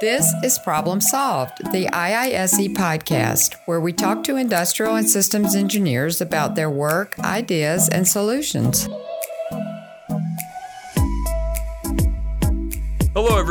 This is Problem Solved, the IISE podcast, where we talk to industrial and systems engineers about their work, ideas, and solutions.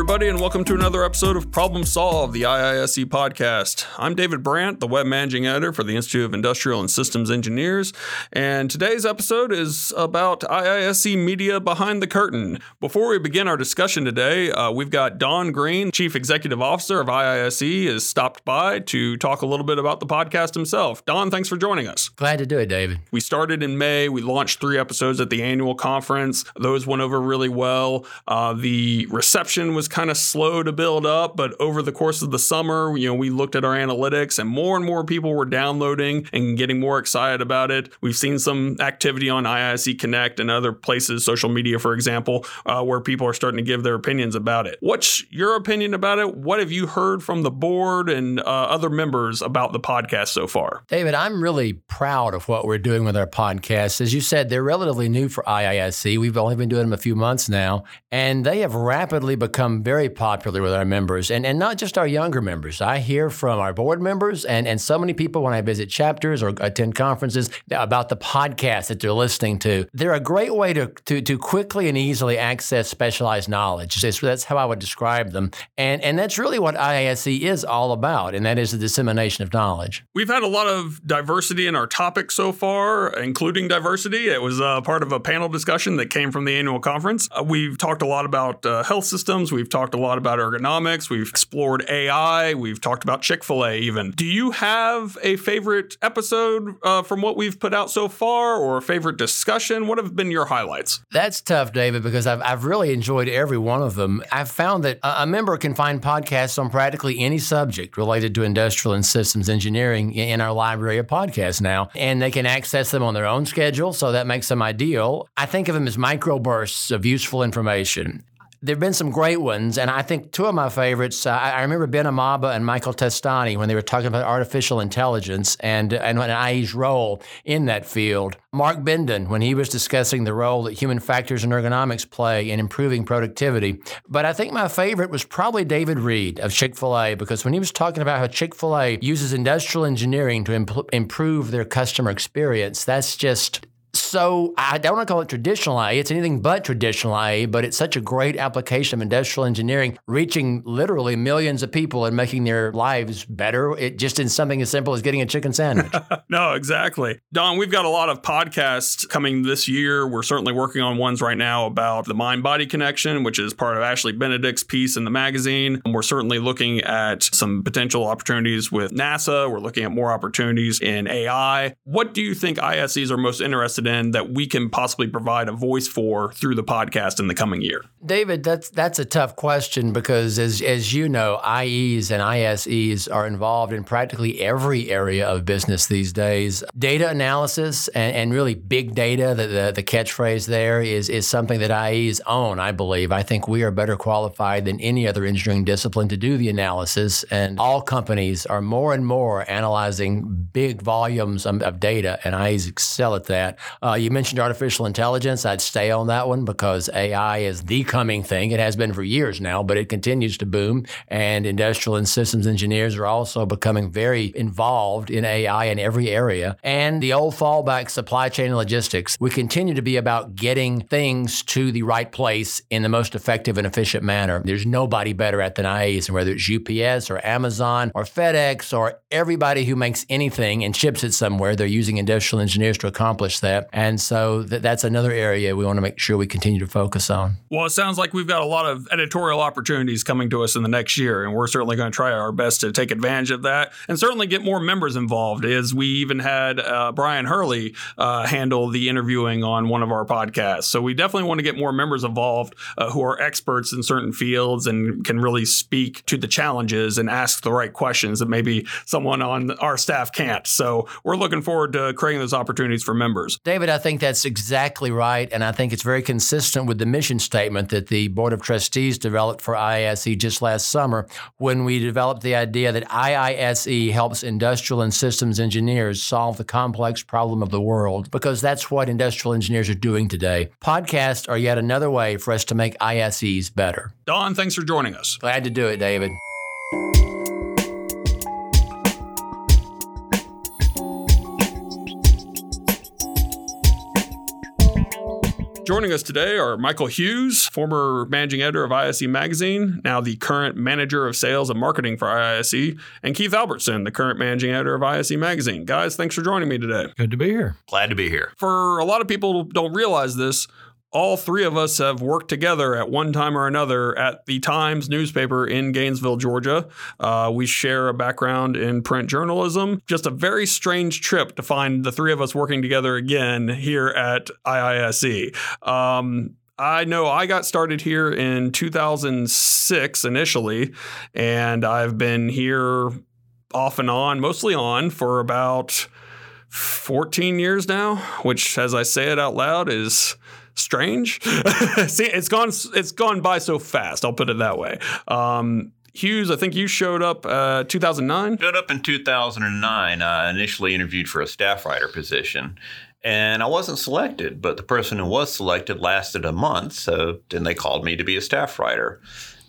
Everybody, and welcome to another episode of Problem Solve, the IISE podcast. I'm David Brandt, the web managing editor for the Institute of Industrial and Systems Engineers, and today's episode is about IISE Media Behind the Curtain. Before we begin our discussion today, uh, we've got Don Green, Chief Executive Officer of IISE, has stopped by to talk a little bit about the podcast himself. Don, thanks for joining us. Glad to do it, David. We started in May. We launched three episodes at the annual conference. Those went over really well. Uh, the reception was kind of slow to build up, but over the course of the summer, you know, we looked at our analytics and more and more people were downloading and getting more excited about it. We've seen some activity on IISE Connect and other places, social media, for example, uh, where people are starting to give their opinions about it. What's your opinion about it? What have you heard from the board and uh, other members about the podcast so far? David, I'm really proud of what we're doing with our podcast. As you said, they're relatively new for IISE. We've only been doing them a few months now, and they have rapidly become very popular with our members, and, and not just our younger members. I hear from our board members and, and so many people when I visit chapters or attend conferences about the podcast that they're listening to. They're a great way to, to, to quickly and easily access specialized knowledge. that's how I would describe them. And, and that's really what IISE is all about, and that is the dissemination of knowledge. We've had a lot of diversity in our topic so far, including diversity. It was uh, part of a panel discussion that came from the annual conference. Uh, we've talked a lot about uh, health systems. We've talked a lot about ergonomics. We've explored AI. We've talked about Chick fil A even. Do you have a favorite episode uh, from what we've put out so far or a favorite discussion? What have been your highlights? That's tough, David, because I've, I've really enjoyed every one of them. I've found that a member can find podcasts on practically any subject related to industrial and systems engineering in our library of podcasts now, and they can access them on their own schedule, so that makes them ideal. I think of them as microbursts of useful information there have been some great ones, and I think two of my favorites. Uh, I, remember Ben Amaba and Michael Testani when they were talking about artificial intelligence and and IE's role in that field. Mark Benden when he was discussing the role that human factors and ergonomics play in improving productivity. But I think my favorite was probably David Reed of Chick Fil A because when he was talking about how Chick Fil A uses industrial engineering to imp- improve their customer experience, that's just so I don't want to call it traditional IA. It's anything but traditional IA, but it's such a great application of industrial engineering, reaching literally millions of people and making their lives better. It just in something as simple as getting a chicken sandwich. no, exactly. Don, we've got a lot of podcasts coming this year. We're certainly working on ones right now about the mind body connection, which is part of Ashley Benedict's piece in the magazine. And we're certainly looking at some potential opportunities with NASA. We're looking at more opportunities in AI. What do you think ISEs are most interested in? that we can possibly provide a voice for through the podcast in the coming year? David, that's that's a tough question because as as you know, IEs and ISEs are involved in practically every area of business these days. Data analysis and, and really big data, the, the, the catchphrase there is is something that IEs own, I believe. I think we are better qualified than any other engineering discipline to do the analysis. And all companies are more and more analyzing big volumes of data, and IEs excel at that. Uh, you mentioned artificial intelligence. I'd stay on that one because AI is the coming thing. It has been for years now, but it continues to boom. And industrial and systems engineers are also becoming very involved in AI in every area. And the old fallback supply chain and logistics. We continue to be about getting things to the right place in the most effective and efficient manner. There's nobody better at than IEs, and whether it's UPS or Amazon or FedEx or everybody who makes anything and ships it somewhere, they're using industrial engineers to accomplish that. And so th- that's another area we want to make sure we continue to focus on. Well, it sounds like we've got a lot of editorial opportunities coming to us in the next year, and we're certainly going to try our best to take advantage of that and certainly get more members involved. As we even had uh, Brian Hurley uh, handle the interviewing on one of our podcasts. So we definitely want to get more members involved uh, who are experts in certain fields and can really speak to the challenges and ask the right questions that maybe someone on our staff can't. So we're looking forward to creating those opportunities for members. David, I think that's exactly right. And I think it's very consistent with the mission statement that the Board of Trustees developed for IISE just last summer when we developed the idea that IISE helps industrial and systems engineers solve the complex problem of the world because that's what industrial engineers are doing today. Podcasts are yet another way for us to make ISEs better. Don, thanks for joining us. Glad to do it, David. Joining us today are Michael Hughes, former managing editor of ISE Magazine, now the current manager of sales and marketing for ISE, and Keith Albertson, the current managing editor of ISE Magazine. Guys, thanks for joining me today. Good to be here. Glad to be here. For a lot of people who don't realize this, all three of us have worked together at one time or another at the Times newspaper in Gainesville, Georgia. Uh, we share a background in print journalism. Just a very strange trip to find the three of us working together again here at IISE. Um, I know I got started here in 2006 initially, and I've been here off and on, mostly on, for about 14 years now, which, as I say it out loud, is strange. See, it's gone it's gone by so fast. I'll put it that way. Um, Hughes, I think you showed up uh, 2009. Showed up in 2009. I initially interviewed for a staff writer position, and I wasn't selected. But the person who was selected lasted a month, so then they called me to be a staff writer.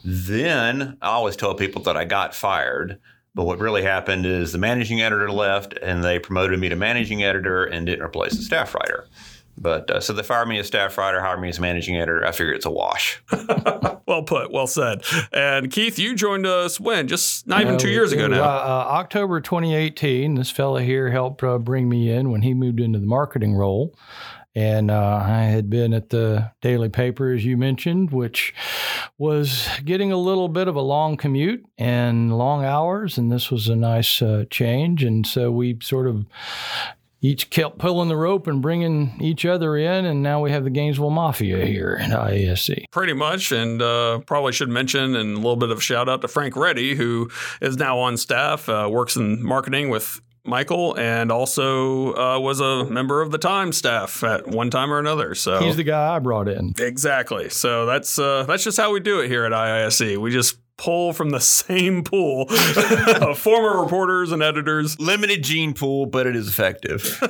Then I always tell people that I got fired. But what really happened is the managing editor left, and they promoted me to managing editor and didn't replace the staff writer. But uh, so they fired me as staff writer, hired me as managing editor. I figure it's a wash. well put, well said. And Keith, you joined us when? Just not even two years ago now. Uh, uh, October 2018. This fella here helped uh, bring me in when he moved into the marketing role. And uh, I had been at the daily paper, as you mentioned, which was getting a little bit of a long commute and long hours. And this was a nice uh, change. And so we sort of each kept pulling the rope and bringing each other in, and now we have the Gainesville Mafia here at IISE. Pretty much, and uh, probably should mention and a little bit of shout out to Frank Reddy, who is now on staff, uh, works in marketing with Michael, and also uh, was a member of the Time staff at one time or another. So he's the guy I brought in. Exactly. So that's uh, that's just how we do it here at IISE. We just pull from the same pool of former reporters and editors. Limited gene pool, but it is effective.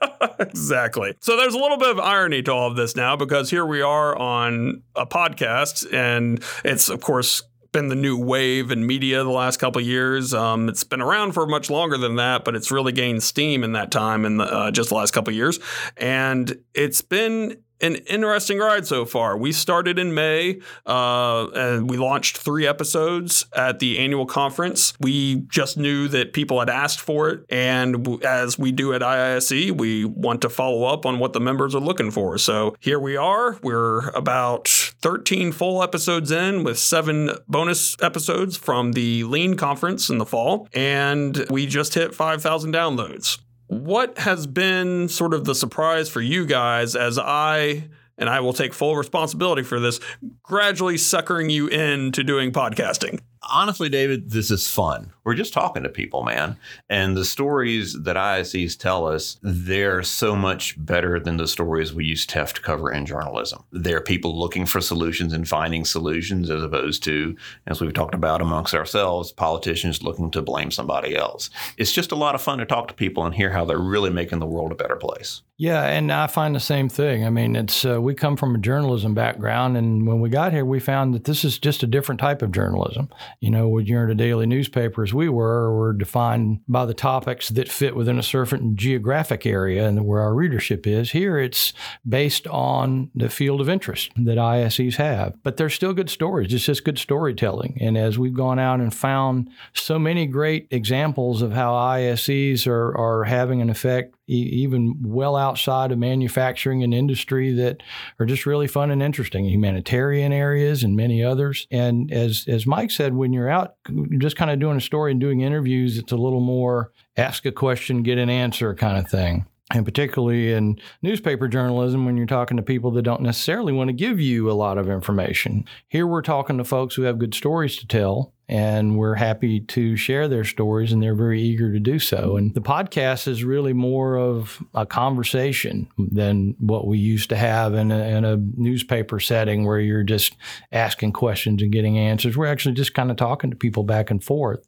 exactly. So there's a little bit of irony to all of this now because here we are on a podcast, and it's, of course, been the new wave in media the last couple years. Um, it's been around for much longer than that, but it's really gained steam in that time in the, uh, just the last couple years. And it's been an interesting ride so far. We started in May uh, and we launched three episodes at the annual conference. We just knew that people had asked for it. And as we do at IISE, we want to follow up on what the members are looking for. So here we are. We're about 13 full episodes in with seven bonus episodes from the Lean conference in the fall. And we just hit 5,000 downloads. What has been sort of the surprise for you guys as I and I will take full responsibility for this, gradually suckering you into doing podcasting honestly, David, this is fun. We're just talking to people, man. And the stories that ISEs tell us, they're so much better than the stories we used to have to cover in journalism. They're people looking for solutions and finding solutions as opposed to, as we've talked about amongst ourselves, politicians looking to blame somebody else. It's just a lot of fun to talk to people and hear how they're really making the world a better place. Yeah, and I find the same thing. I mean, it's uh, we come from a journalism background, and when we got here, we found that this is just a different type of journalism. You know, when you're in a daily newspaper, as we were, we're defined by the topics that fit within a certain geographic area and where our readership is. Here, it's based on the field of interest that ISEs have, but they're still good stories. It's just good storytelling. And as we've gone out and found so many great examples of how ISEs are, are having an effect even well outside of manufacturing and industry that are just really fun and interesting, humanitarian areas and many others. And as as Mike said, when you're out just kind of doing a story and doing interviews, it's a little more ask a question, get an answer kind of thing and particularly in newspaper journalism when you're talking to people that don't necessarily want to give you a lot of information. Here we're talking to folks who have good stories to tell and we're happy to share their stories and they're very eager to do so. And the podcast is really more of a conversation than what we used to have in a, in a newspaper setting where you're just asking questions and getting answers. We're actually just kind of talking to people back and forth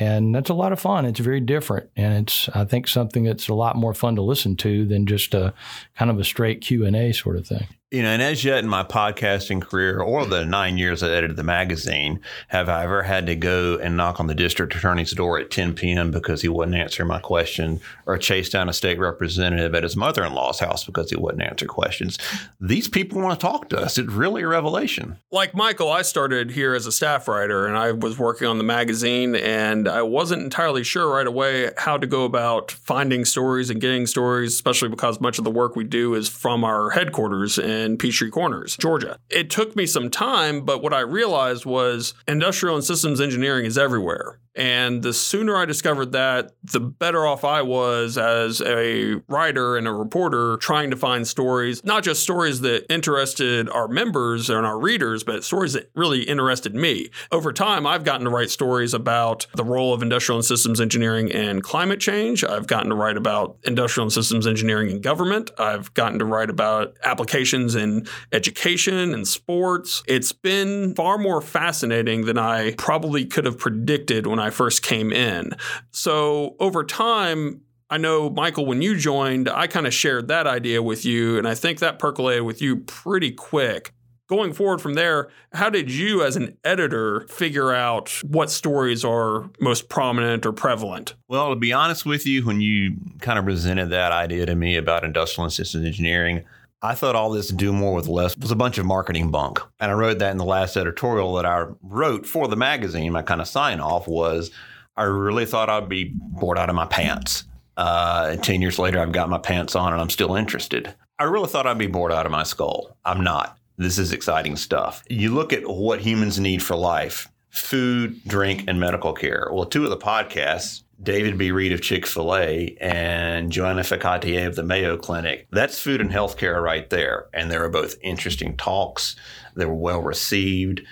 and that's a lot of fun. It's very different. And it's i think something that's a lot more fun to listen to than just a kind of a straight q&a sort of thing You know, and as yet in my podcasting career or the nine years I edited the magazine, have I ever had to go and knock on the district attorney's door at 10 p.m. because he wouldn't answer my question or chase down a state representative at his mother in law's house because he wouldn't answer questions? These people want to talk to us. It's really a revelation. Like Michael, I started here as a staff writer and I was working on the magazine, and I wasn't entirely sure right away how to go about finding stories and getting stories, especially because much of the work we do is from our headquarters. In in Peachtree Corners, Georgia. It took me some time, but what I realized was industrial and systems engineering is everywhere. And the sooner I discovered that, the better off I was as a writer and a reporter trying to find stories, not just stories that interested our members and our readers, but stories that really interested me. Over time, I've gotten to write stories about the role of industrial and systems engineering in climate change. I've gotten to write about industrial and systems engineering in government. I've gotten to write about applications in education and sports. It's been far more fascinating than I probably could have predicted when I first came in. So over time, I know, Michael, when you joined, I kind of shared that idea with you, and I think that percolated with you pretty quick. Going forward from there, how did you, as an editor, figure out what stories are most prominent or prevalent? Well, to be honest with you, when you kind of presented that idea to me about industrial and systems engineering, I thought all this do more with less was a bunch of marketing bunk. And I wrote that in the last editorial that I wrote for the magazine. My kind of sign off was I really thought I'd be bored out of my pants. Uh, 10 years later, I've got my pants on and I'm still interested. I really thought I'd be bored out of my skull. I'm not. This is exciting stuff. You look at what humans need for life food, drink, and medical care. Well, two of the podcasts David B. Reed of Chick fil A and Joanna Facatier of the Mayo Clinic. That's food and healthcare right there. And they were both interesting talks. They were well received.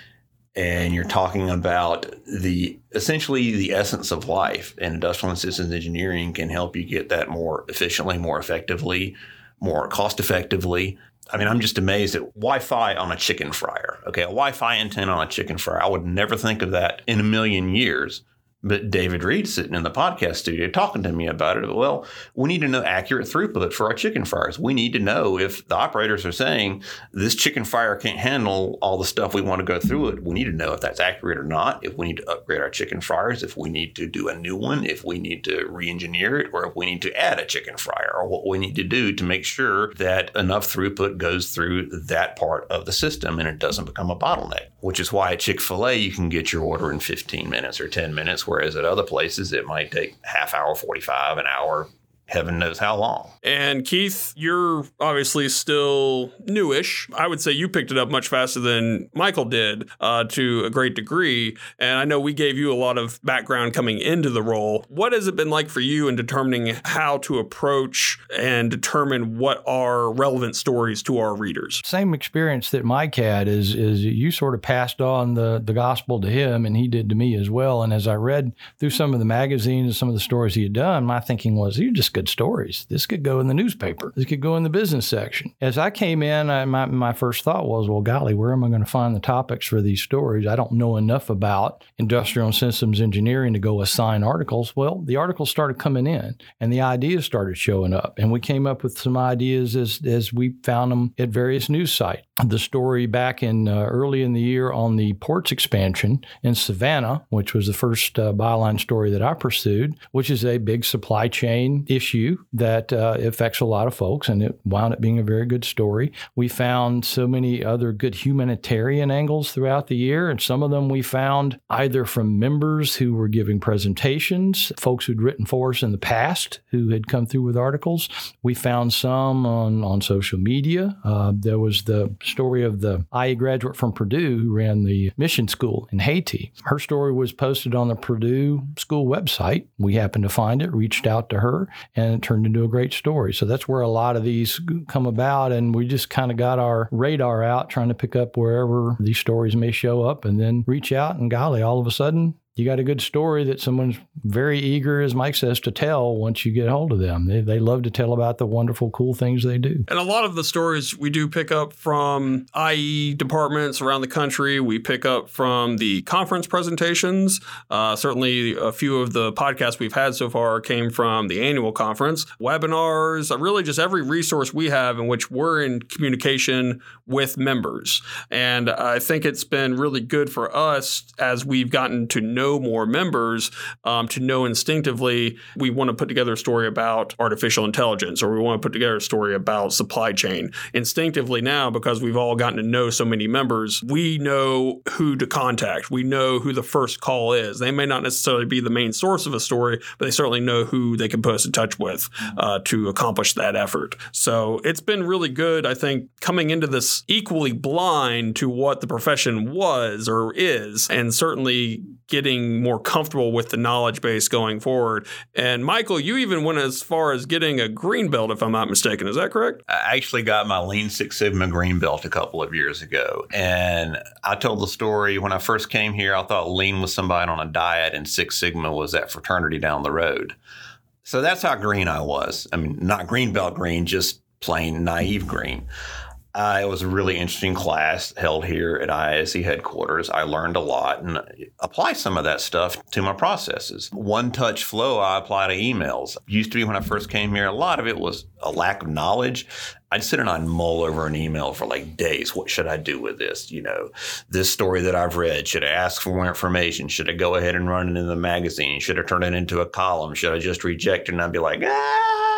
And you're talking about the essentially the essence of life. And industrial and systems engineering can help you get that more efficiently, more effectively, more cost effectively. I mean, I'm just amazed at Wi-Fi on a chicken fryer. Okay, a Wi-Fi antenna on a chicken fryer. I would never think of that in a million years. But David Reed sitting in the podcast studio talking to me about it. Well, we need to know accurate throughput for our chicken fryers. We need to know if the operators are saying this chicken fryer can't handle all the stuff we want to go through it. We need to know if that's accurate or not. If we need to upgrade our chicken fryers, if we need to do a new one, if we need to re-engineer it, or if we need to add a chicken fryer, or what we need to do to make sure that enough throughput goes through that part of the system and it doesn't become a bottleneck. Which is why at Chick Fil A you can get your order in 15 minutes or 10 minutes whereas at other places it might take half hour, 45, an hour, heaven knows how long. And Keith, you're obviously still newish. I would say you picked it up much faster than Michael did uh, to a great degree. And I know we gave you a lot of background coming into the role. What has it been like for you in determining how to approach and determine what are relevant stories to our readers? Same experience that Mike had is is you sort of passed on the the gospel to him and he did to me as well. And as I read through some of the magazines and some of the stories he had done, my thinking was you just good stories. This could go in the newspaper. This could go in the business section. As I came in, I, my, my first thought was, well, golly, where am I going to find the topics for these stories? I don't know enough about industrial systems engineering to go assign articles. Well, the articles started coming in and the ideas started showing up. And we came up with some ideas as, as we found them at various news sites. The story back in uh, early in the year on the ports expansion in Savannah, which was the first uh, byline story that I pursued, which is a big supply chain issue issue that uh, affects a lot of folks, and it wound up being a very good story. We found so many other good humanitarian angles throughout the year, and some of them we found either from members who were giving presentations, folks who'd written for us in the past who had come through with articles. We found some on, on social media. Uh, there was the story of the IE graduate from Purdue who ran the mission school in Haiti. Her story was posted on the Purdue school website. We happened to find it, reached out to her, and it turned into a great story. So that's where a lot of these come about. And we just kind of got our radar out trying to pick up wherever these stories may show up and then reach out. And golly, all of a sudden, you got a good story that someone's very eager, as Mike says, to tell once you get hold of them. They, they love to tell about the wonderful, cool things they do. And a lot of the stories we do pick up from IE departments around the country. We pick up from the conference presentations. Uh, certainly, a few of the podcasts we've had so far came from the annual conference, webinars, uh, really just every resource we have in which we're in communication with members. And I think it's been really good for us as we've gotten to know more members um, to know instinctively we want to put together a story about artificial intelligence or we want to put together a story about supply chain. Instinctively now, because we've all gotten to know so many members, we know who to contact. We know who the first call is. They may not necessarily be the main source of a story, but they certainly know who they can put us in touch with uh, to accomplish that effort. So it's been really good, I think, coming into this equally blind to what the profession was or is, and certainly getting more comfortable with the knowledge base going forward. And Michael, you even went as far as getting a green belt, if I'm not mistaken. Is that correct? I actually got my Lean Six Sigma green belt a couple of years ago. And I told the story when I first came here, I thought Lean was somebody on a diet and Six Sigma was that fraternity down the road. So that's how green I was. I mean, not green belt green, just plain naive green. Uh, it was a really interesting class held here at ISE headquarters. I learned a lot and apply some of that stuff to my processes. One touch flow I apply to emails. Used to be when I first came here, a lot of it was a lack of knowledge. I'd sit and I'd mull over an email for like days. What should I do with this? You know, this story that I've read, should I ask for more information? Should I go ahead and run it in the magazine? Should I turn it into a column? Should I just reject it? And I'd be like, ah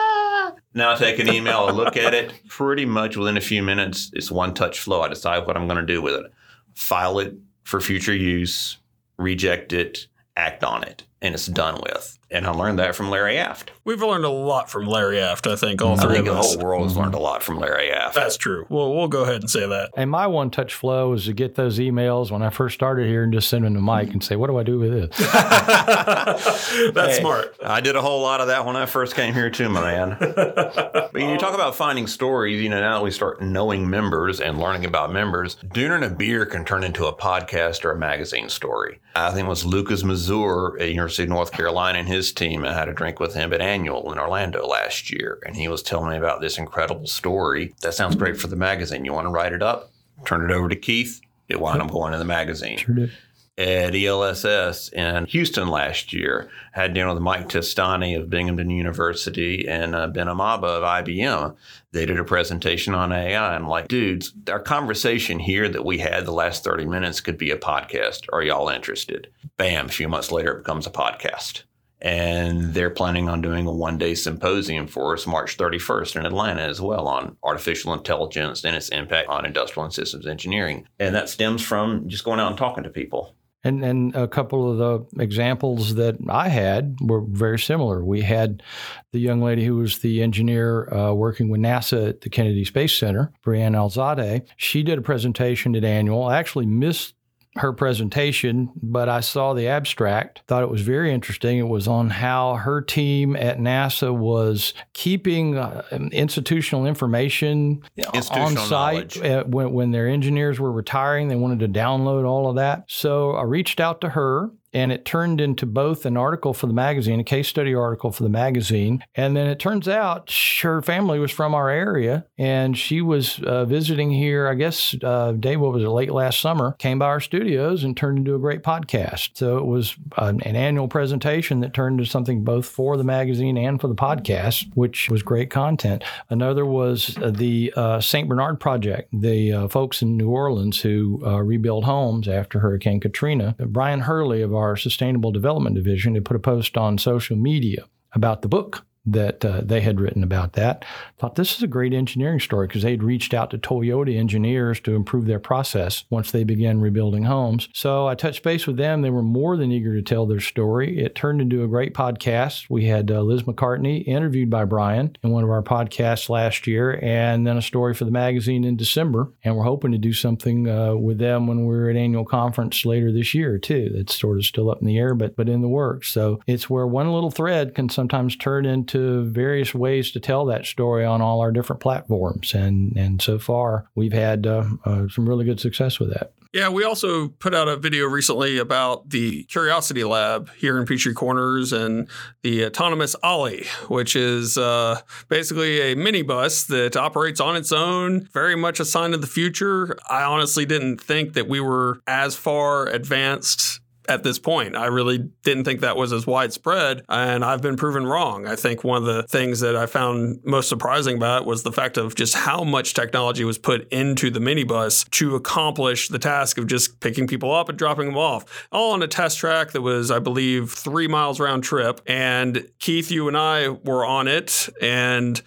now I take an email, I look at it. Pretty much within a few minutes, it's one touch flow. I decide what I'm going to do with it. File it for future use, reject it, act on it, and it's done with. And I learned that from Larry Aft. We've learned a lot from Larry Aft, I think, all I three think of the us. whole world has learned a lot from Larry Aft. That's true. Well, we'll go ahead and say that. And my one touch flow was to get those emails when I first started here and just send them to Mike and say, What do I do with this? That's smart. I did a whole lot of that when I first came here too, my man. but when you talk about finding stories, you know, now that we start knowing members and learning about members, dinner and a beer can turn into a podcast or a magazine story. I think it was Lucas Mazur at University of North Carolina and his team. I had a drink with him at Annual in Orlando last year, and he was telling me about this incredible story. That sounds great for the magazine. You want to write it up? Turn it over to Keith. It wound up going in the magazine Sure did. at ELSS in Houston last year. Had dinner with Mike Testani of Binghamton University and uh, Ben Amaba of IBM. They did a presentation on AI. I'm like, dudes, our conversation here that we had the last 30 minutes could be a podcast. Are y'all interested? Bam, a few months later, it becomes a podcast. And they're planning on doing a one day symposium for us March 31st in Atlanta as well on artificial intelligence and its impact on industrial and systems engineering. And that stems from just going out and talking to people. And and a couple of the examples that I had were very similar. We had the young lady who was the engineer uh, working with NASA at the Kennedy Space Center, Brianne Alzade. She did a presentation at Annual. I actually missed her presentation, but I saw the abstract. Thought it was very interesting. It was on how her team at NASA was keeping uh, institutional information on site uh, when, when their engineers were retiring. They wanted to download all of that. So I reached out to her. And it turned into both an article for the magazine, a case study article for the magazine. And then it turns out her family was from our area and she was uh, visiting here, I guess, uh, Dave, what was it, late last summer, came by our studios and turned into a great podcast. So it was an, an annual presentation that turned into something both for the magazine and for the podcast, which was great content. Another was the uh, St. Bernard Project, the uh, folks in New Orleans who uh, rebuilt homes after Hurricane Katrina. Brian Hurley of Sustainable Development Division had put a post on social media about the book that uh, they had written about that. Thought this is a great engineering story because they'd reached out to Toyota engineers to improve their process once they began rebuilding homes. So I touched base with them. They were more than eager to tell their story. It turned into a great podcast. We had uh, Liz McCartney interviewed by Brian in one of our podcasts last year, and then a story for the magazine in December. And we're hoping to do something uh, with them when we're at annual conference later this year too. That's sort of still up in the air, but but in the works. So it's where one little thread can sometimes turn into various ways to tell that story on all our different platforms. And and so far we've had uh, uh, some really good success with that. Yeah, we also put out a video recently about the Curiosity Lab here in Peachtree Corners and the autonomous Ollie, which is uh, basically a minibus that operates on its own, very much a sign of the future. I honestly didn't think that we were as far advanced at this point. I really didn't think that was as widespread, and I've been proven wrong. I think one of the things that I found most surprising about it was the fact of just how much technology was put into the minibus to accomplish the task of just picking people up and dropping them off, all on a test track that was, I believe, three miles round trip. And Keith, you and I were on it, and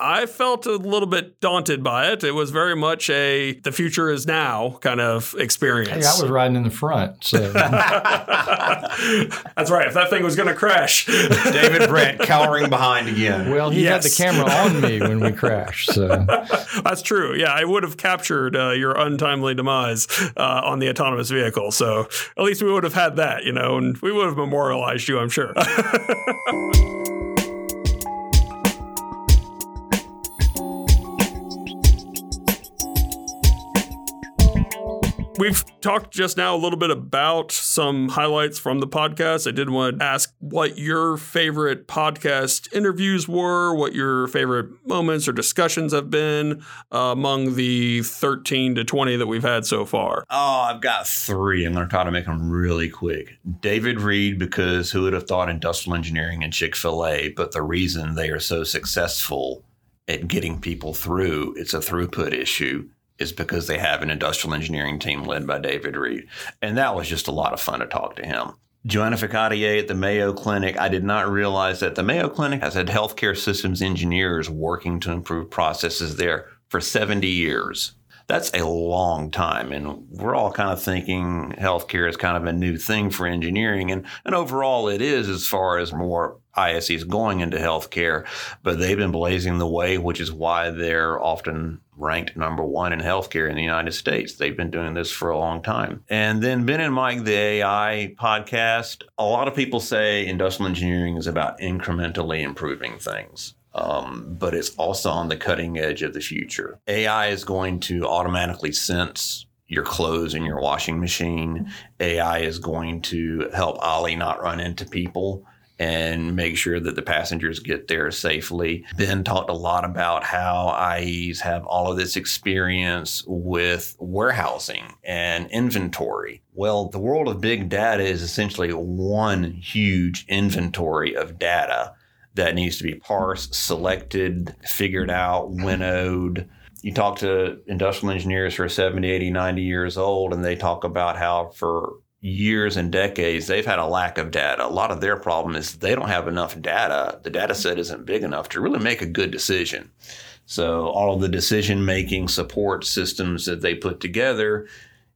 I felt a little bit daunted by it. It was very much a the future is now kind of experience. Hey, I was riding in the front, so That's right. If that thing was going to crash, David Brent cowering behind again. well, he Yes. had the camera on me when we crashed. So that's true. Yeah, I would have captured uh, your untimely demise uh, on the autonomous vehicle. So at least we would have had that, you know, and we would have memorialized you, I'm sure. We've talked just now a little bit about some highlights from the podcast. I did want to ask what your favorite podcast interviews were, what your favorite moments or discussions have been uh, among the 13 to 20 that we've had so far. Oh, I've got three. I'm going to try to make them really quick. David Reed, because who would have thought industrial engineering and Chick fil A, but the reason they are so successful at getting people through, it's a throughput issue, is because they have an industrial engineering team led by David Reed. And that was just a lot of fun to talk to him. Joanna Ficatier at the Mayo Clinic. I did not realize that the Mayo Clinic has had healthcare systems engineers working to improve processes there for 70 years. That's a long time. And we're all kind of thinking healthcare is kind of a new thing for engineering. And, and overall, it is as far as more ISEs going into healthcare. But they've been blazing the way, which is why they're often ranked number one in healthcare in the United States. They've been doing this for a long time. And then Ben and Mike, the AI podcast, a lot of people say industrial engineering is about incrementally improving things. Um, but it's also on the cutting edge of the future. AI is going to automatically sense your clothes in your washing machine. AI is going to help Ollie not run into people and make sure that the passengers get there safely. Ben talked a lot about how IEs have all of this experience with warehousing and inventory. Well, the world of big data is essentially one huge inventory of data that needs to be parsed, selected, figured out, winnowed. You talk to industrial engineers who are 70, 80, 90 years old, and they talk about how for years and decades they've had a lack of data. A lot of their problem is they don't have enough data. The data set mm-hmm. isn't big enough to really make a good decision. So all of the decision making support systems that they put together,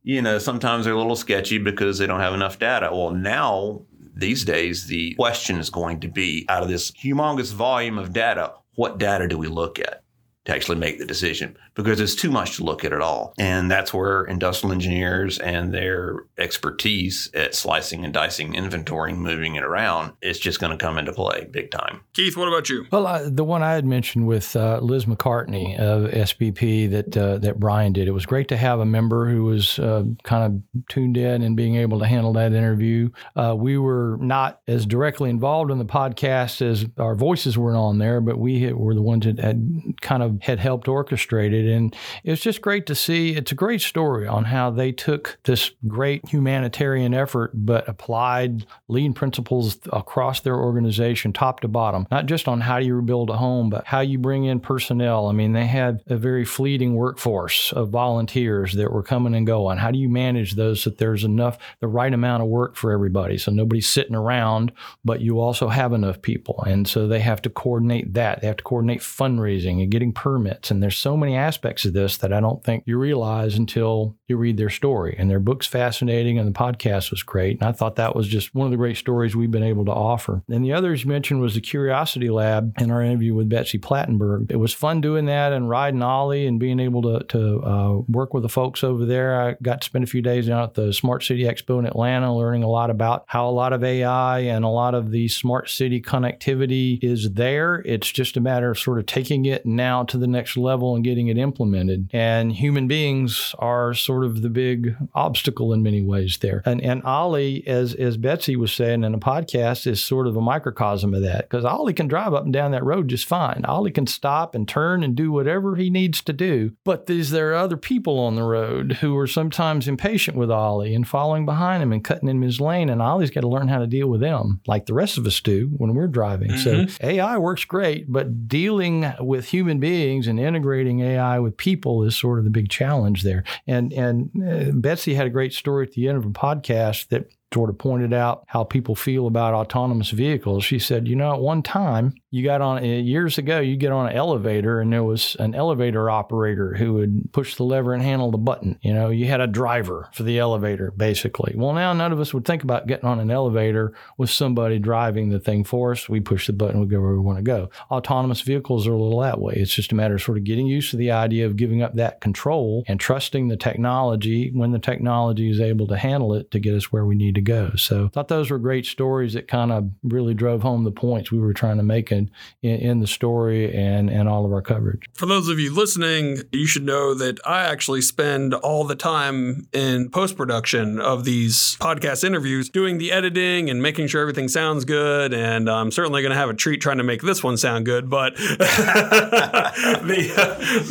you know, sometimes they're a little sketchy because they don't have enough data. Well, now these days the question is going to be out of this humongous volume of data, what data do we look at? to actually make the decision because it's too much to look at at all. And that's where industrial engineers and their expertise at slicing and dicing inventory and moving it around is just going to come into play big time. Keith, what about you? Well, uh, the one I had mentioned with uh, Liz McCartney of SBP that uh, that Brian did, it was great to have a member who was uh, kind of tuned in and being able to handle that interview. Uh, we were not as directly involved in the podcast as our voices weren't on there, but we were the ones that had kind of had helped orchestrate it, and it was just great to see. It's a great story on how they took this great humanitarian effort, but applied lean principles across their organization, top to bottom, not just on how do you rebuild a home, but how you bring in personnel. I mean, they had a very fleeting workforce of volunteers that were coming and going. How do you manage those so that there's enough, the right amount of work for everybody? So nobody's sitting around, but you also have enough people. And so they have to coordinate that. They have to coordinate fundraising and getting permits. And there's so many aspects of this that I don't think you realize until you read their story. And their book's fascinating and the podcast was great. And I thought that was just one of the great stories we've been able to offer. And the others you mentioned was the Curiosity Lab in our interview with Betsy Plattenburg. It was fun doing that and riding Ollie and being able to, to uh, work with the folks over there. I got to spend a few days out at the Smart City Expo in Atlanta, learning a lot about how a lot of AI and a lot of the smart city connectivity is there. It's just a matter of sort of taking it now to the next level and getting it implemented. And human beings are sort of the big obstacle in many ways there. And and Ollie, as as Betsy was saying in a podcast, is sort of a microcosm of that because Ollie can drive up and down that road just fine. Ollie can stop and turn and do whatever he needs to do. But these there are other people on the road who are sometimes impatient with Ollie and following behind him and cutting in his lane. And Ollie's got to learn how to deal with them, like the rest of us do when we're driving. Mm-hmm. So AI works great, but dealing with human beings and integrating AI with people is sort of the big challenge there. And and uh, Betsy had a great story at the end of a podcast that sort of pointed out how people feel about autonomous vehicles. She said, you know, at one time, you got on eh, years ago, you get on an elevator and there was an elevator operator who would push the lever and handle the button. You know, you had a driver for the elevator, basically. Well, now none of us would think about getting on an elevator with somebody driving the thing for us. We push the button, we go where we want to go. Autonomous vehicles are a little that way. It's just a matter of sort of getting used to the idea of giving up that control and trusting the technology when the technology is able to handle it to get us where we need to go. So I thought those were great stories that kind of really drove home the points we were trying to make in, in the story and, and all of our coverage. For those of you listening, you should know that I actually spend all the time in post production of these podcast interviews doing the editing and making sure everything sounds good. And I'm certainly going to have a treat trying to make this one sound good. But the,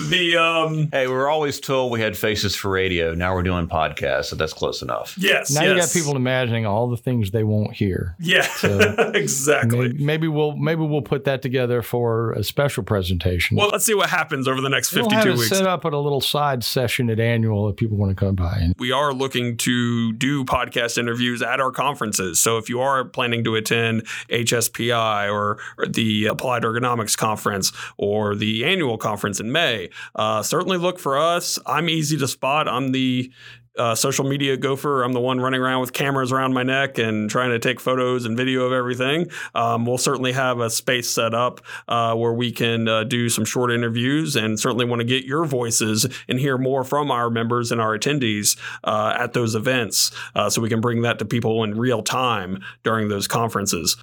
the, um, hey, we are always told we had faces for radio. Now we're doing podcasts, so that's close enough. Yes. Now yes. you got people imagining all the things they won't hear. Yeah, so exactly. Maybe, maybe, we'll maybe we'll put that together for a special presentation. Well, let's see what happens over the next fifty-two we'll have weeks. Set up at a little side session at annual if people want to come by. We are looking to do podcast interviews at our conferences. So if you are planning to attend HSPI or, or the Applied Ergonomics Conference or the annual conference in May, uh, certainly look for us. I'm easy to spot. I'm the uh, social media gopher. I'm the one running around with cameras around my neck and trying to take photos and video of everything. Um, we'll certainly have a space set up uh, where we can uh, do some short interviews and certainly want to get your voices and hear more from our members and our attendees uh, at those events uh, so we can bring that to people in real time during those conferences.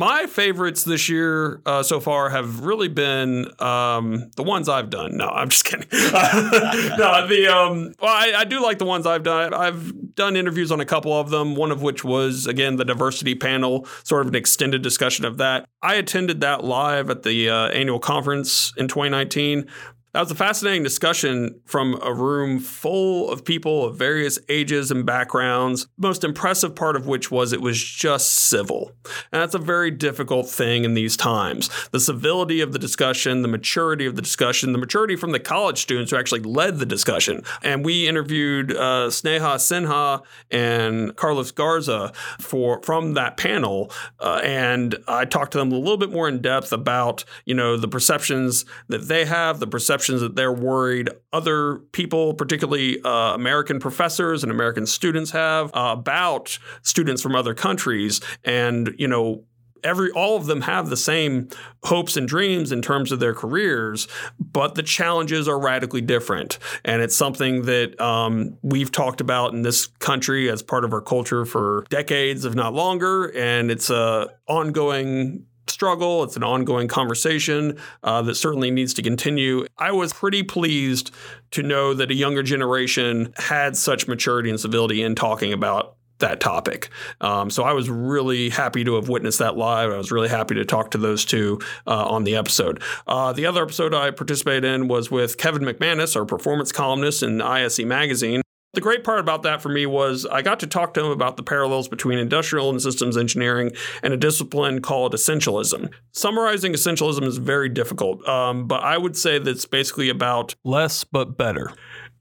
My favorites this year uh, so far have really been um, the ones I've done. No, I'm just kidding. no, the um, well, I, I, do like the ones I've done. I've done interviews on a couple of them. One of which was again the diversity panel, sort of an extended discussion of that. I attended that live at the uh, annual conference in 2019. That was a fascinating discussion from a room full of people of various ages and backgrounds. Most impressive part of which was it was just civil. And that's a very difficult thing in these times. The civility of the discussion, the maturity of the discussion, the maturity from the college students who actually led the discussion. And we interviewed uh, Sneha Sinha and Carlos Garza for from that panel. Uh, and I talked to them a little bit more in depth about, you know, the perceptions that they have, the perceptions perceptions that they're worried other people, particularly uh, American professors and American students, have uh, about students from other countries. And, you know, every all of them have the same hopes and dreams in terms of their careers, but the challenges are radically different, and it's something that um, we've talked about in this country as part of our culture for decades, if not longer, and it's a ongoing struggle. It's an ongoing conversation uh, that certainly needs to continue. I was pretty pleased to know that a younger generation had such maturity and civility in talking about that topic. Um, so I was really happy to have witnessed that live. I was really happy to talk to those two uh, on the episode. Uh, the other episode I participated in was with Kevin McManus, our performance columnist in ISE Magazine. The great part about that for me was I got to talk to him about the parallels between industrial and systems engineering and a discipline called essentialism. Summarizing essentialism is very difficult, um, but I would say that it's basically about less but better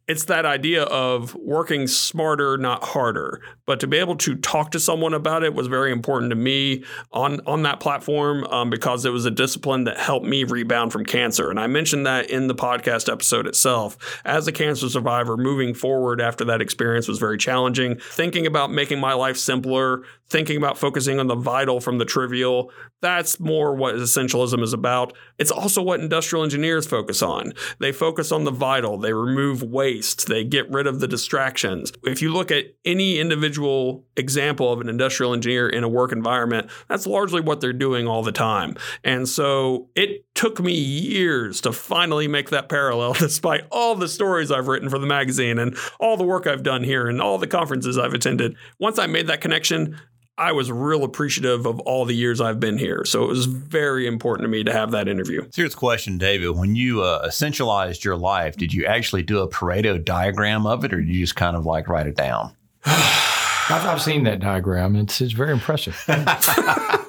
it's that idea of working smarter, not harder. But to be able to talk to someone about it was very important to me on on that platform um, because it was a discipline that helped me rebound from cancer. And I mentioned that in the podcast episode itself. As a cancer survivor, moving forward after that experience was very challenging. Thinking about making my life simpler, thinking about focusing on the vital from the trivial. That's more what essentialism is about. It's also what industrial engineers focus on. They focus on the vital. They remove waste waste. They get rid of the distractions. If you look at any individual example of an industrial engineer in a work environment, that's largely what they're doing all the time. And so it took me years to finally make that parallel, despite all the stories I've written for the magazine and all the work I've done here and all the conferences I've attended. Once I made that connection, I was real appreciative of all the years I've been here. So it was very important to me to have that interview. Here's a question, David. When you uh, essentialized your life, did you actually do a Pareto diagram of it or did you just kind of like write it down? I've, I've seen that diagram. It's, it's very impressive.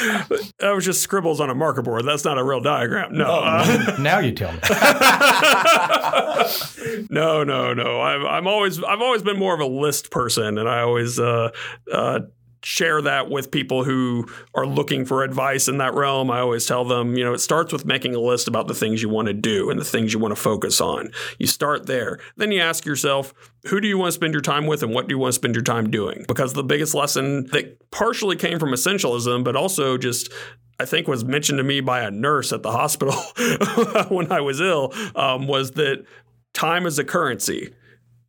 that was just scribbles on a marker board. That's not a real diagram. No. Uh, now you tell me. no, no, no. I'm, I'm always I've always been more of a list person, and I always uh, uh, share that with people who are looking for advice in that realm. I always tell them, you know, it starts with making a list about the things you want to do and the things you want to focus on. You start there. Then you ask yourself, who do you want to spend your time with and what do you want to spend your time doing? Because the biggest lesson that partially came from essentialism, but also just I think was mentioned to me by a nurse at the hospital when I was ill um, was that time is a currency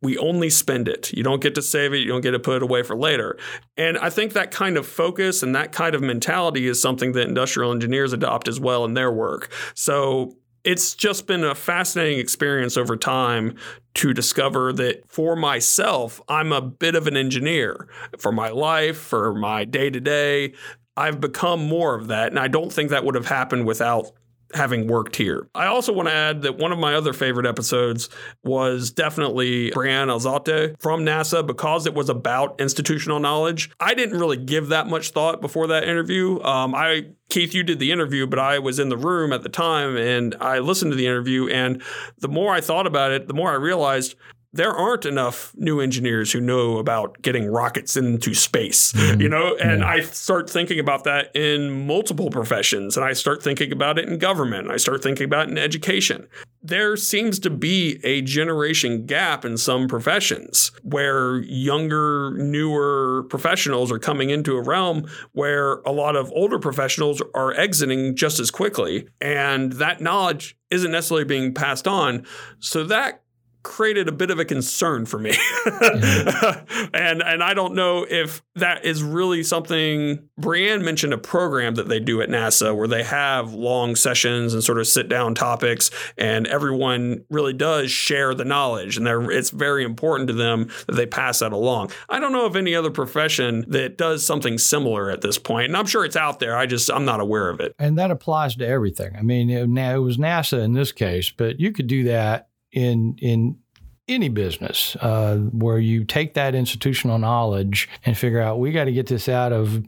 we only spend it. You don't get to save it. You don't get to put it away for later. And I think that kind of focus and that kind of mentality is something that industrial engineers adopt as well in their work. So it's just been a fascinating experience over time to discover that for myself, I'm a bit of an engineer for my life, for my day to day. I've become more of that. And I don't think that would have happened without having worked here. I also want to add that one of my other favorite episodes was definitely Brianne Alzate from NASA because it was about institutional knowledge. I didn't really give that much thought before that interview. Um, I Keith, you did the interview, but I was in the room at the time and I listened to the interview. And the more I thought about it, the more I realized there aren't enough new engineers who know about getting rockets into space, mm-hmm. you know? And yeah. I start thinking about that in multiple professions and I start thinking about it in government. I start thinking about it in education. There seems to be a generation gap in some professions where younger, newer professionals are coming into a realm where a lot of older professionals are exiting just as quickly. And that knowledge isn't necessarily being passed on. So that created a bit of a concern for me. mm-hmm. and and I don't know if that is really something Brianne mentioned a program that they do at NASA where they have long sessions and sort of sit down topics and everyone really does share the knowledge and it's very important to them that they pass that along. I don't know of any other profession that does something similar at this point and I'm sure it's out there. I just I'm not aware of it. And that applies to everything. I mean, it, now it was NASA in this case, but you could do that in in any business uh, where you take that institutional knowledge and figure out we got to get this out of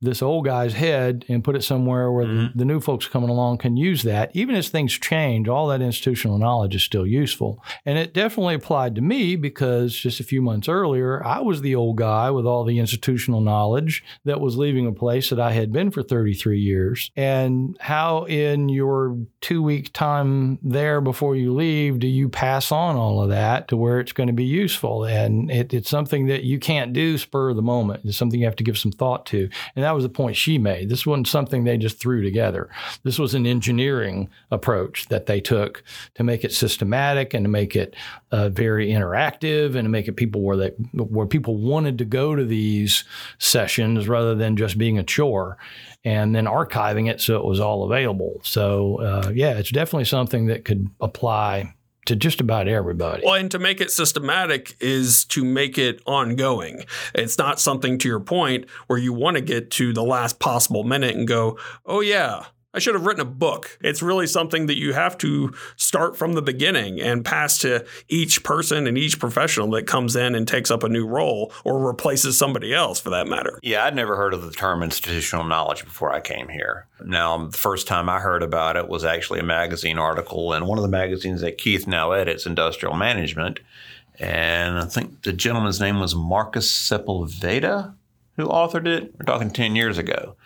this old guy's head and put it somewhere where mm-hmm. the, the, new folks coming along can use that. Even as things change, all that institutional knowledge is still useful. And it definitely applied to me because just a few months earlier, I was the old guy with all the institutional knowledge that was leaving a place that I had been for 33 years. And how, in your two week time there before you leave, do you pass on all of that to where it's going to be useful? And it, it's something that you can't do spur of the moment. It's something you have to give some thought to. And that was the point she made. This wasn't something they just threw together. This was an engineering approach that they took to make it systematic and to make it uh, very interactive and to make it people where they where people wanted to go to these sessions rather than just being a chore and then archiving it so it was all available. So uh, yeah, it's definitely something that could apply to just about everybody. Well, and to make it systematic is to make it ongoing. It's not something to your point where you want to get to the last possible minute and go, oh, yeah, I should have written a book. It's really something that you have to start from the beginning and pass to each person and each professional that comes in and takes up a new role or replaces somebody else for that matter. Yeah, I'd never heard of the term institutional knowledge before I came here. Now, the first time I heard about it was actually a magazine article in one of the magazines that Keith now edits, Industrial Management. And I think the gentleman's name was Marcus Sepulveda who authored it. We're talking 10 years ago.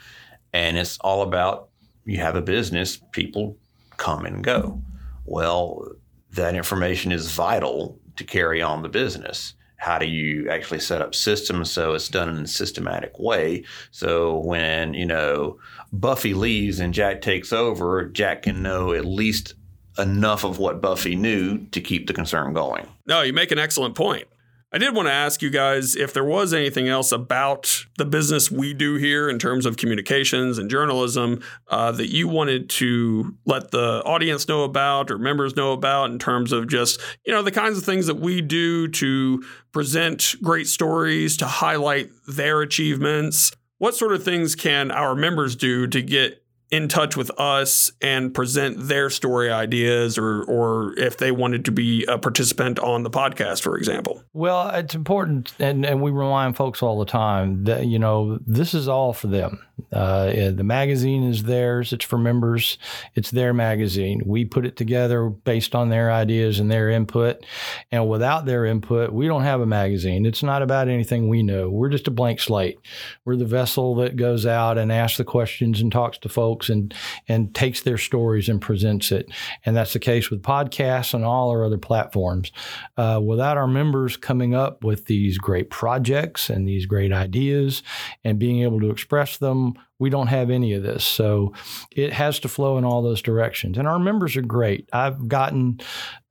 And it's all about you have a business, people come and go. Well, that information is vital to carry on the business. How do you actually set up systems so it's done in a systematic way? So when, you know, Buffy leaves and Jack takes over, Jack can know at least enough of what Buffy knew to keep the concern going. No, you make an excellent point. I did want to ask you guys if there was anything else about the business we do here in terms of communications and journalism uh, that you wanted to let the audience know about or members know about in terms of just, you know, the kinds of things that we do to present great stories, to highlight their achievements. What sort of things can our members do to get in touch with us and present their story ideas or or if they wanted to be a participant on the podcast for example. Well it's important and, and we remind folks all the time that you know this is all for them uh, the magazine is theirs. It's for members. It's their magazine. We put it together based on their ideas and their input. And without their input we don't have a magazine. It's not about anything we know. We're just a blank slate. We're the vessel that goes out and asks the questions and talks to folks and and takes their stories and presents it. And that's the case with podcasts and all our other platforms. Uh, without our members coming up with these great projects and these great ideas and being able to express them, we don't have any of this. So it has to flow in all those directions. And our members are great. I've gotten,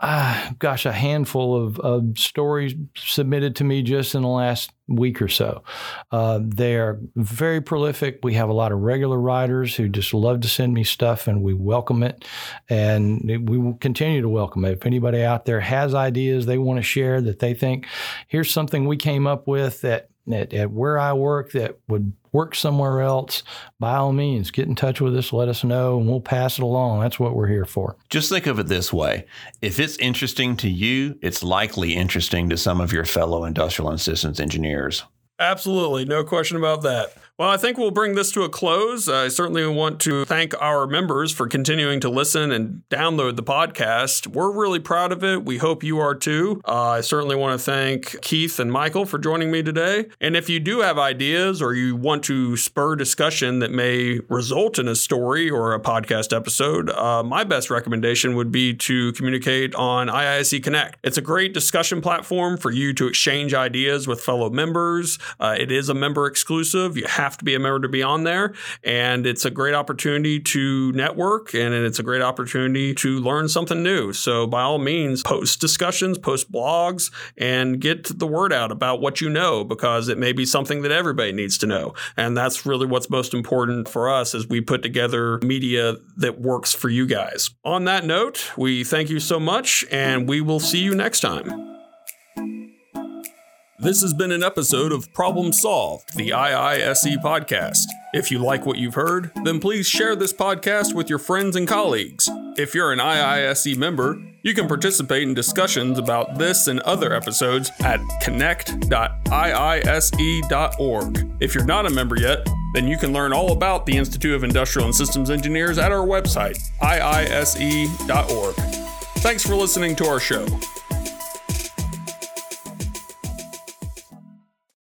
uh, gosh, a handful of, of, stories submitted to me just in the last week or so. Uh, they are very prolific. We have a lot of regular writers who just love to send me stuff, and we welcome it. And we will continue to welcome it. If anybody out there has ideas they want to share that they think, here's something we came up with that at, at where I work that would work somewhere else, by all means, get in touch with us, let us know, and we'll pass it along. That's what we're here for. Just think of it this way if it's interesting to you, it's likely interesting to some of your fellow industrial and systems engineers. Absolutely. No question about that. Well, I think we'll bring this to a close. I certainly want to thank our members for continuing to listen and download the podcast. We're really proud of it. We hope you are too. Uh, I certainly want to thank Keith and Michael for joining me today. And if you do have ideas or you want to spur discussion that may result in a story or a podcast episode, uh, my best recommendation would be to communicate on IISE Connect. It's a great discussion platform for you to exchange ideas with fellow members. Uh, it is a member exclusive. You have have to be a member to be on there. And it's a great opportunity to network and it's a great opportunity to learn something new. So, by all means, post discussions, post blogs, and get the word out about what you know because it may be something that everybody needs to know. And that's really what's most important for us as we put together media that works for you guys. On that note, we thank you so much and we will see you next time. This has been an episode of Problem Solved, the IISE podcast. If you like what you've heard, then please share this podcast with your friends and colleagues. If you're an IISE member, you can participate in discussions about this and other episodes at connect.iise.org. If you're not a member yet, then you can learn all about the Institute of Industrial and Systems Engineers at our website, iise.org. Thanks for listening to our show.